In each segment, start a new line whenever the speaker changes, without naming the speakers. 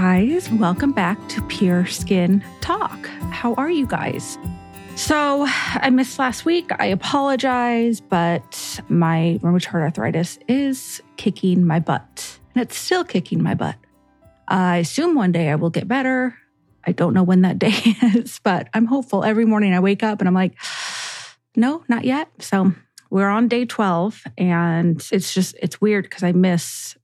Guys. Welcome back to Pure Skin Talk. How are you guys? So, I missed last week. I apologize, but my rheumatoid arthritis is kicking my butt, and it's still kicking my butt. I assume one day I will get better. I don't know when that day is, but I'm hopeful. Every morning I wake up and I'm like, no, not yet. So, we're on day 12, and it's just, it's weird because I miss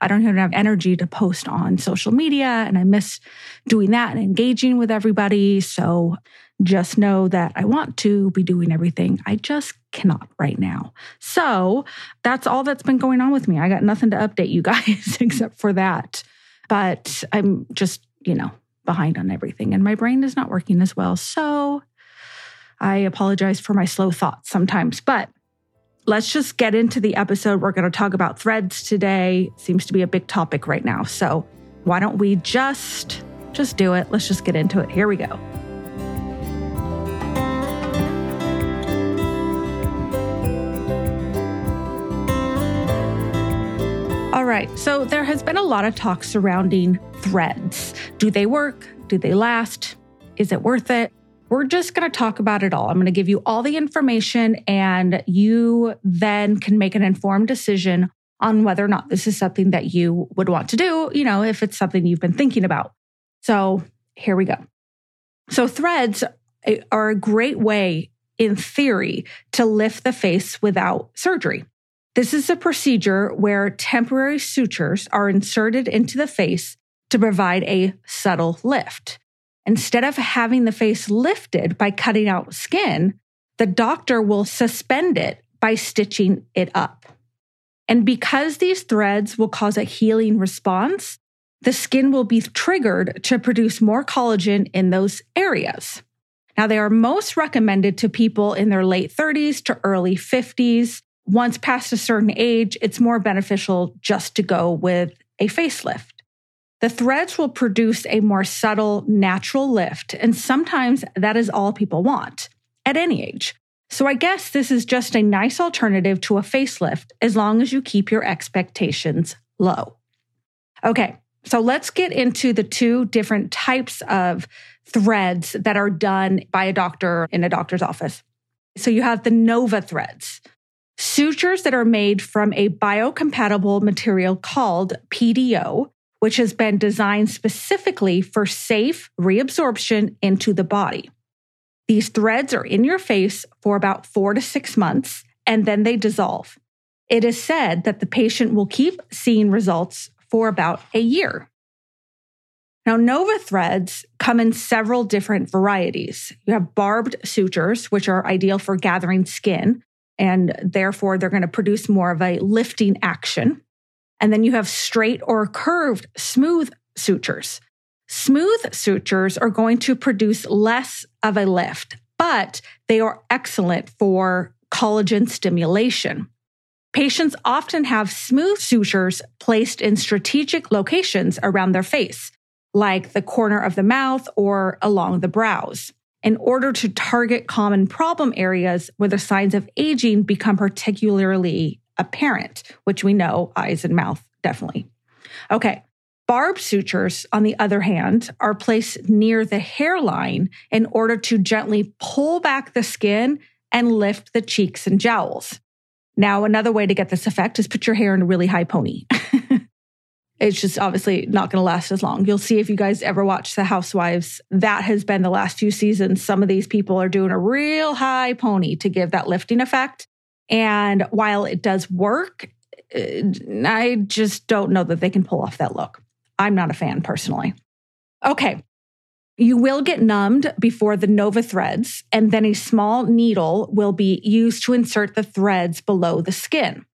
I don't even have energy to post on social media and I miss doing that and engaging with everybody. So just know that I want to be doing everything. I just cannot right now. So that's all that's been going on with me. I got nothing to update you guys except for that. But I'm just, you know, behind on everything and my brain is not working as well. So I apologize for my slow thoughts sometimes, but let's just get into the episode. We're going to talk about threads today. Seems to be a big topic right now. So why don't we just just do it? Let's just get into it. Here we go. All right. So there has been a lot of talk surrounding threads. Do they work? Do they last? Is it worth it? We're just going to talk about it all. I'm going to give you all the information, and you then can make an informed decision on whether or not this is something that you would want to do, you know, if it's something you've been thinking about. So here we go. So, threads eh, are a great way, in theory, to lift the face without surgery. This is a procedure where temporary sutures are inserted into the face to provide a subtle lift. Instead of having the face lifted by cutting out skin, the doctor will suspend it by stitching it up. And because these threads will cause a healing response, the skin will be triggered to produce more collagen in those areas. Now, they are most recommended to people in their late 30s to early 50s. Once past a certain age, it's more beneficial just to go with a facelift. The threads will produce a more subtle, natural lift, and sometimes that is all people want at any age. So I guess this is just a nice alternative to a facelift as long as you keep your expectations low. Okay, so let's get into the two different types of threads that are done by a doctor in a doctor's office. So you have the Nova threads, sutures that are made from a biocompatible material called PDO which has been designed specifically for safe reabsorption into the body. These threads are in your face for about four to six months, and then they dissolve. It is said that the patient will keep seeing results for about a year. Now, Nova threads come in several different varieties. You have barbed sutures, which are ideal for gathering skin, and therefore they're going to produce more of a lifting action. And then you have straight or curved smooth sutures. Smooth sutures are going to produce less of a lift, but they are excellent for collagen stimulation. Patients often have smooth sutures placed in strategic locations around their face, like the corner of the mouth or along the brows, in order to target common problem areas where the signs of aging become particularly apparent, which we know eyes and mouth definitely. Okay. Barb sutures, on the other hand, are placed near the hairline in order to gently pull back the skin and lift the cheeks and jowls. Now, another way to get this effect is put your hair in a really high pony. it's just obviously not going to last as long. You'll see if you guys ever watch The Housewives, that has been the last few seasons. Some of these people are doing a real high pony to give that lifting effect. And while it does work, uh, I just don't know that they can pull off that look. I'm not a fan personally. Okay. You will get numbed before the Nova threads, and then a small needle will be used to insert the threads below the skin.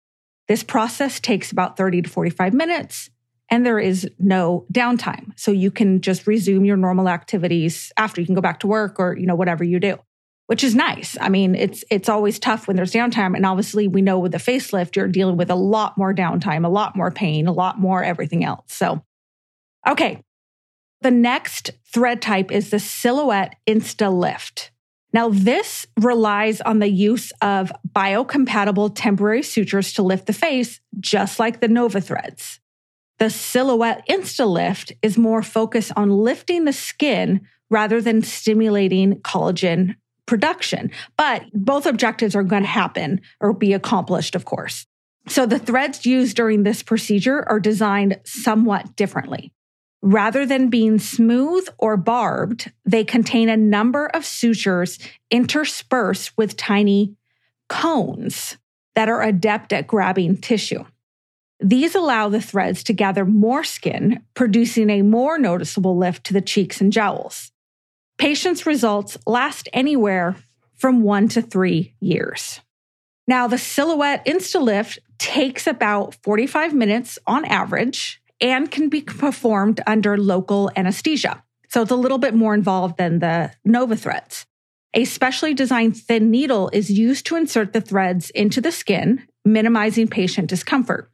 This process takes about 30 to 45 minutes, and there is no downtime. So you can just resume your normal activities after you can go back to work or, you know, whatever you do, which is nice. I mean, it's, it's always tough when there's downtime. And obviously we know with the facelift, you're dealing with a lot more downtime, a lot more pain, a lot more everything else. So, okay. The next thread type is the Silhouette Insta Lift. Now, this relies on the use of biocompatible temporary sutures to lift the face, just like the Nova threads. The Silhouette Insta Lift is more focused on lifting the skin rather than stimulating collagen production. But both objectives are going to happen or be accomplished, of course. So the threads used during this procedure are designed somewhat differently. Rather than being smooth or barbed, they contain a number of sutures interspersed with tiny cones that are adept at grabbing tissue. These allow the threads to gather more skin, producing a more noticeable lift to the cheeks and jowls. Patients' results last anywhere from one to three years. Now, the Silhouette InstaLift takes about 45 minutes on average and can be performed under local anesthesia. So it's a little bit more involved than the Nova threads. A specially designed thin needle is used to insert the threads into the skin, minimizing patient discomfort.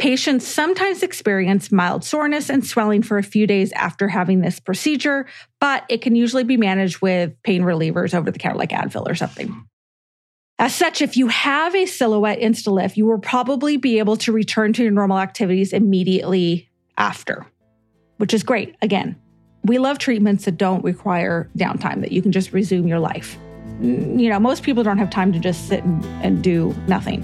Patients sometimes experience mild soreness and swelling for a few days after having this procedure, but it can usually be managed with pain relievers over the counter like Advil or something. As such, if you have a silhouette InstaLift, you will probably be able to return to your normal activities immediately after, which is great. Again, we love treatments that don't require downtime, that you can just resume your life. You know, most people don't have time to just sit and, and do nothing.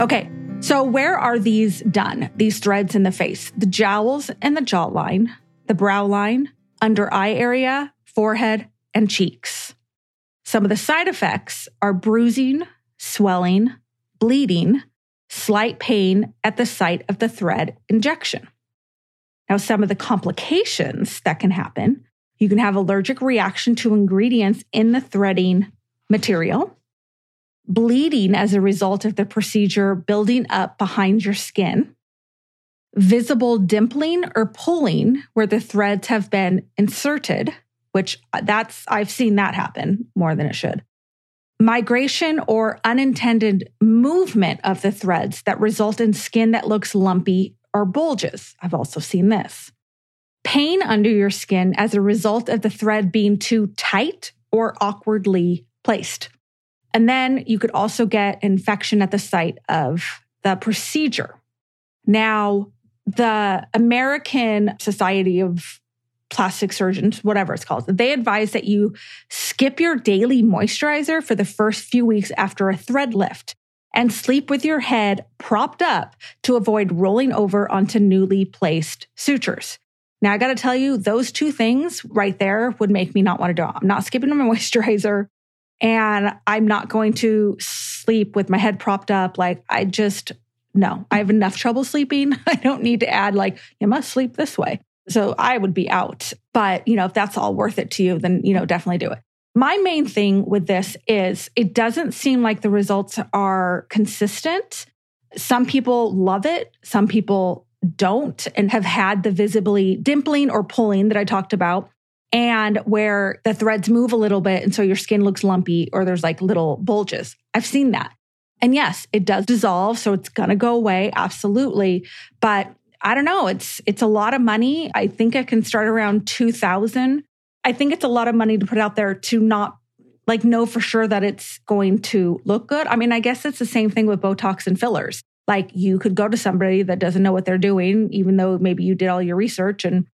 Mm-hmm. Okay, so where are these done? These threads in the face, the jowls and the jawline, the brow line, under eye area, forehead, and cheeks. Some of the side effects are bruising, swelling, bleeding, slight pain at the site of the thread injection. Now, some of the complications that can happen you can have allergic reaction to ingredients in the threading material bleeding as a result of the procedure building up behind your skin, visible dimpling or pulling where the threads have been inserted, which uh, that's, I've seen that happen more than it should. Migration or unintended movement of the threads that result in skin that looks lumpy or bulges. I've also seen this. Pain under your skin as a result of the thread being too tight or awkwardly placed. And then you could also get infection at the site of the procedure. Now, the American Society of Plastic Surgeons, whatever it's called, they advise that you skip your daily moisturizer for the first few weeks after a thread lift and sleep with your head propped up to avoid rolling over onto newly placed sutures. Now, I got to tell you, those two things right there would make me not want to do it. I'm not skipping my moisturizer and I'm not going to sleep with my head propped up. Like, I just, no, I have enough trouble sleeping. I don't need to add, like, you must sleep this way. So I would be out. But, you know, if that's all worth it to you, then, you know, definitely do it. My main thing with this is it doesn't seem like the results are consistent. Some people love it, some people don't, and have had the visibly dimpling or pulling that I talked about and where the threads move a little bit. And so your skin looks lumpy or there's like little bulges. I've seen that. And yes, it does dissolve. So it's going to go away. Absolutely. But I don't know. It's, it's a lot of money. I think it can start around 2000. I think it's a lot of money to put out there to not like know for sure that it's going to look good. I mean, I guess it's the same thing with Botox and fillers. Like you could go to somebody that doesn't know what they're doing, even though maybe you did all your research and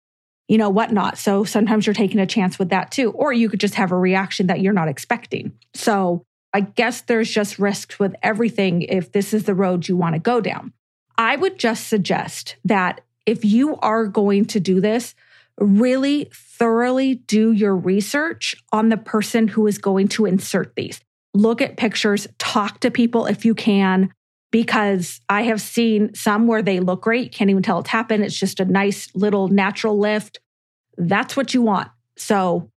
you know, whatnot. So sometimes you're taking a chance with that too. Or you could just have a reaction that you're not expecting. So I guess there's just risks with everything if this is the road you want to go down. I would just suggest that if you are going to do this, really thoroughly do your research on the person who is going to insert these. Look at pictures, talk to people if you can, because I have seen some where they look great, can't even tell it's happened. It's just a nice little natural lift. That's what you want. So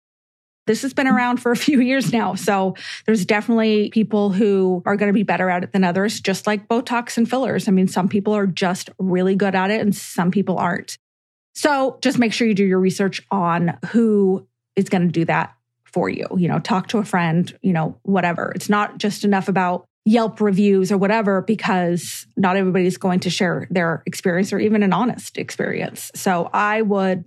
this has been around for a few years now. So there's definitely people who are going to be better at it than others, just like Botox and fillers. I mean, some people are just really good at it and some people aren't. So just make sure you do your research on who is going to do that for you. You know, talk to a friend, you know, whatever. It's not just enough about Yelp reviews or whatever, because not everybody's going to share their experience or even an honest experience. So I would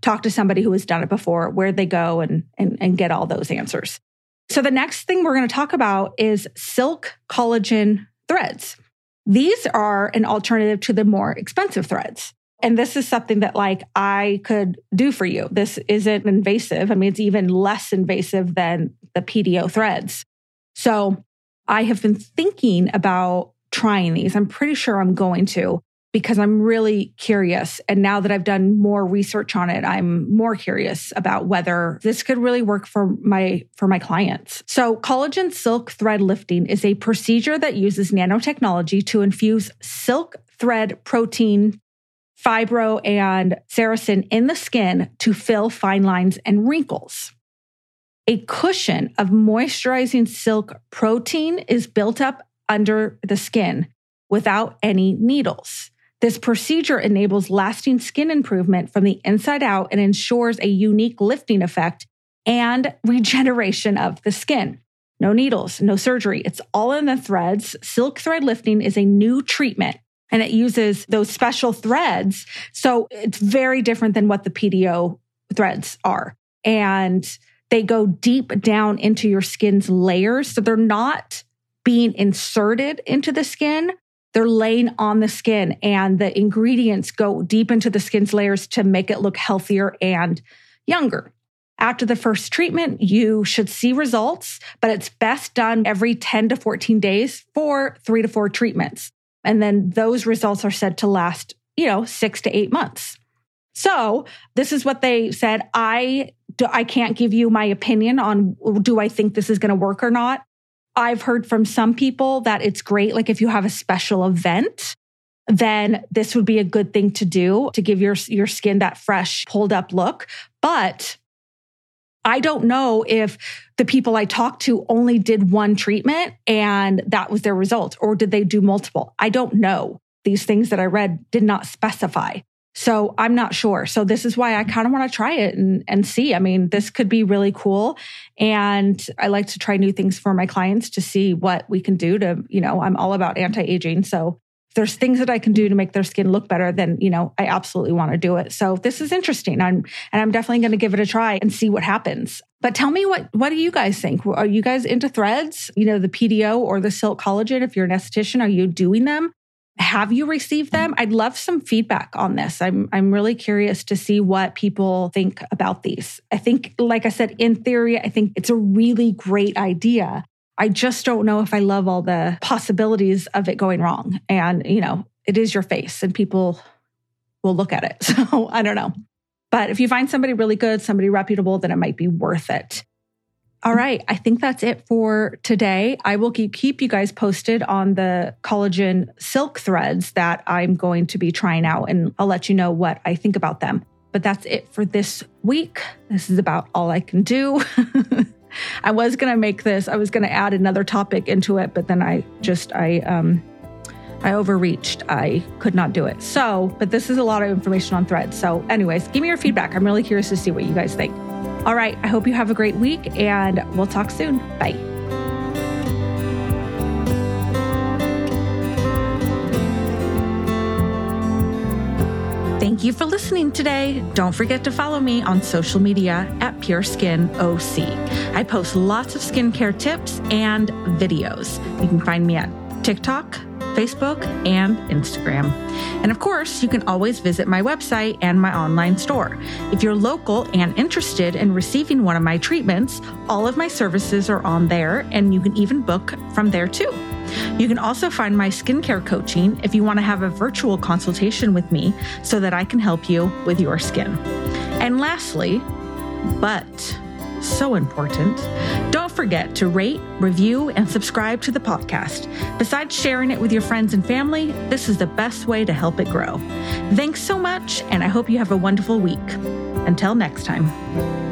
talk to somebody who has done it before, where they go and, and, and get all those answers. So the next thing we're going to talk about is silk collagen threads. These are an alternative to the more expensive threads. And this is something that like I could do for you. This isn't invasive. I mean, it's even less invasive than the PDO threads. So I have been thinking about trying these. I'm pretty sure I'm going to because I'm really curious. And now that I've done more research on it, I'm more curious about whether this could really work for my for my clients. So, collagen silk thread lifting is a procedure that uses nanotechnology to infuse silk thread protein fibroin and sericin in the skin to fill fine lines and wrinkles. A cushion of moisturizing silk protein is built up under the skin without any needles. This procedure enables lasting skin improvement from the inside out and ensures a unique lifting effect and regeneration of the skin. No needles, no surgery. It's all in the threads. Silk thread lifting is a new treatment and it uses those special threads. So it's very different than what the PDO threads are. And they go deep down into your skin's layers. So they're not being inserted into the skin, they're laying on the skin and the ingredients go deep into the skin's layers to make it look healthier and younger. After the first treatment, you should see results, but it's best done every 10 to 14 days for three to four treatments. And then those results are said to last, you know, six to eight months. So this is what they said. I, I can't give you my opinion on do I think this is going to work or not. I've heard from some people that it's great. Like if you have a special event, then this would be a good thing to do to give your, your skin that fresh, pulled up look. But I don't know if the people I talked to only did one treatment and that was their result, or did they do multiple? I don't know. These things that I read did not specify. So I'm not sure. So this is why I kind of want to try it and, and see. I mean, this could be really cool. And I like to try new things for my clients to see what we can do to, you know, I'm all about anti-aging. So there's things that I can do to make their skin look better, then, you know, I absolutely want to do it. So this is interesting. I'm, and I'm definitely going to give it a try and see what happens. But tell me what, what do you guys think? Are you guys into threads? You know, the PDO or the silk collagen? If you're an esthetician, are you doing them? Have you received them? I'd love some feedback on this. I'm I'm really curious to see what people think about these. I think like I said in theory, I think it's a really great idea. I just don't know if I love all the possibilities of it going wrong. And, you know, it is your face and people will look at it. So, I don't know. But if you find somebody really good, somebody reputable, then it might be worth it. All right. I think that's it for today. I will keep you guys posted on the collagen silk threads that I'm going to be trying out, and I'll let you know what I think about them. But that's it for this week. This is about all I can do. I was going to make this, I was going to add another topic into it, but then I just, I, um, I overreached. I could not do it. So, but this is a lot of information on threads. So, anyways, give me your feedback. I'm really curious to see what you guys think. All right. I hope you have a great week and we'll talk soon. Bye. Thank you for listening today. Don't forget to follow me on social media at Pure Skin OC. I post lots of skincare tips and videos. You can find me at TikTok, Facebook, and Instagram. And of course, you can always visit my website and my online store. If you're local and interested in receiving one of my treatments, all of my services are on there, and you can even book from there too. You can also find my skincare coaching if you want to have a virtual consultation with me so that I can help you with your skin. And lastly, but so important, don't forget to rate, review, and subscribe to the podcast. Besides sharing it with your friends and family, this is the best way to help it grow. Thanks so much, and I hope you have a wonderful week. Until next time.